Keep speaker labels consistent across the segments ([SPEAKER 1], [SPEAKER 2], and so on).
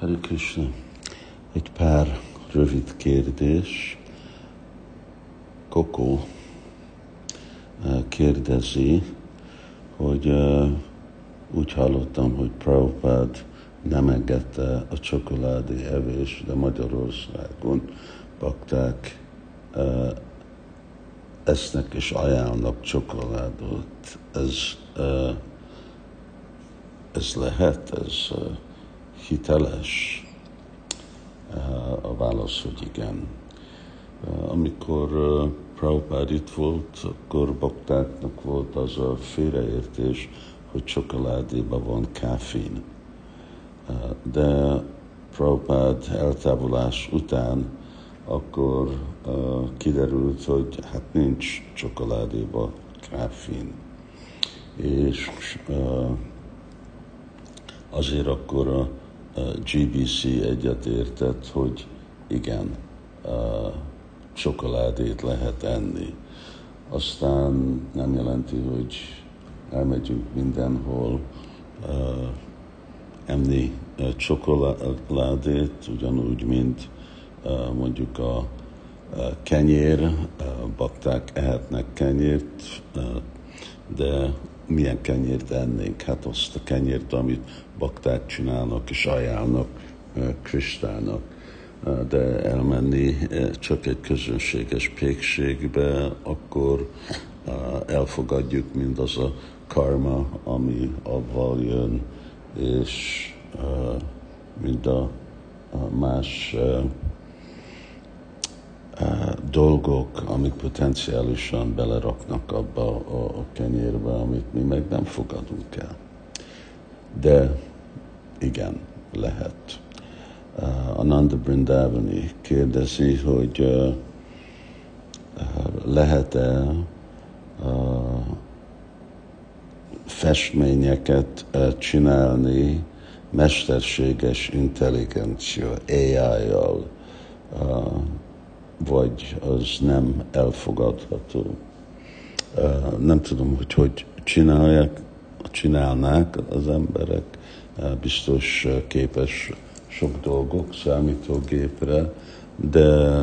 [SPEAKER 1] Hari Krishna. Egy pár rövid kérdés. Kokó eh, kérdezi, hogy uh, úgy hallottam, hogy Prabhupád nem engedte a csokoládé evés, de Magyarországon bakták uh, esznek és ajánlnak csokoládot. Ez, ez lehet, ez hiteles? A válasz, hogy igen. Amikor Prabhupád itt volt, akkor baktáknak volt az a félreértés, hogy csokoládéban van káfin. De Prabhupád eltávolás után akkor kiderült, hogy hát nincs csokoládéban káfin. És azért akkor a GBC egyetértett, hogy igen, csokoládét lehet enni. Aztán nem jelenti, hogy elmegyünk mindenhol enni csokoládét, ugyanúgy, mint mondjuk a kenyér, bakták ehetnek kenyért, de milyen kenyért ennénk? Hát azt a kenyért, amit bakták csinálnak és ajánlnak Kristának. De elmenni csak egy közönséges pékségbe, akkor elfogadjuk mindaz a karma, ami avval jön, és mind a más dolgok, amik potenciálisan beleraknak abba a, kenyérbe, amit mi meg nem fogadunk el. De igen, lehet. Uh, Ananda Brindavani kérdezi, hogy uh, uh, lehet-e uh, festményeket uh, csinálni mesterséges intelligencia, AI-jal, uh, vagy az nem elfogadható. Nem tudom, hogy hogy csinálják, csinálnák az emberek, biztos képes sok dolgok számítógépre, de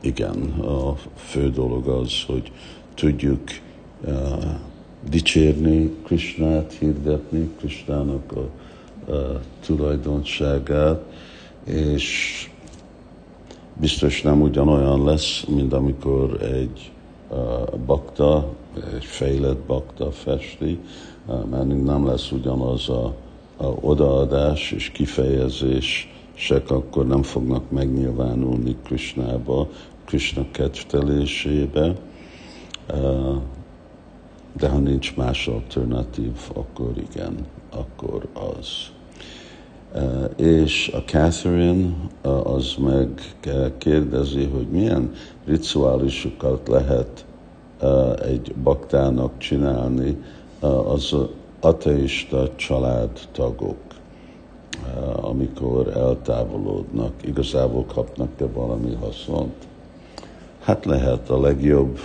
[SPEAKER 1] igen, a fő dolog az, hogy tudjuk uh, dicsérni Krishnát, hirdetni Krishnának a, a tulajdonságát, és biztos nem ugyanolyan lesz, mint amikor egy bakta, egy fejlett bakta festi, mert nem lesz ugyanaz a, a odaadás és kifejezés, sek akkor nem fognak megnyilvánulni Krishnába, Krishna kedvtelésébe, de ha nincs más alternatív, akkor igen, akkor az. Uh, és a Catherine uh, az meg kérdezi, hogy milyen rituálisokat lehet egy baktának csinálni az ateista családtagok, amikor eltávolodnak, igazából kapnak-e valami haszont? Hát lehet a legjobb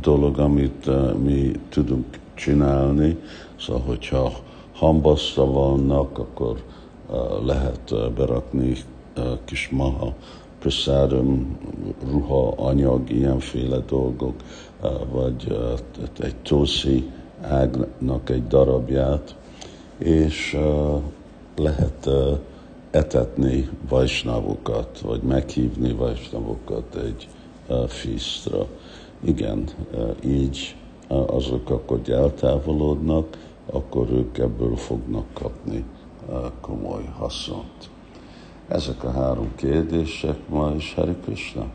[SPEAKER 1] dolog, amit mi tudunk csinálni, szóval hogyha hambaszta vannak, akkor lehet berakni kis maha, prasadam, ruha, anyag, ilyenféle dolgok, vagy egy tószi ágnak egy darabját, és lehet etetni vajsnavokat, vagy meghívni vajsnavokat egy fisztra. Igen, így azok akkor eltávolodnak, akkor ők ebből fognak kapni komoly haszont. Ezek a három kérdések ma is Hari Krishna.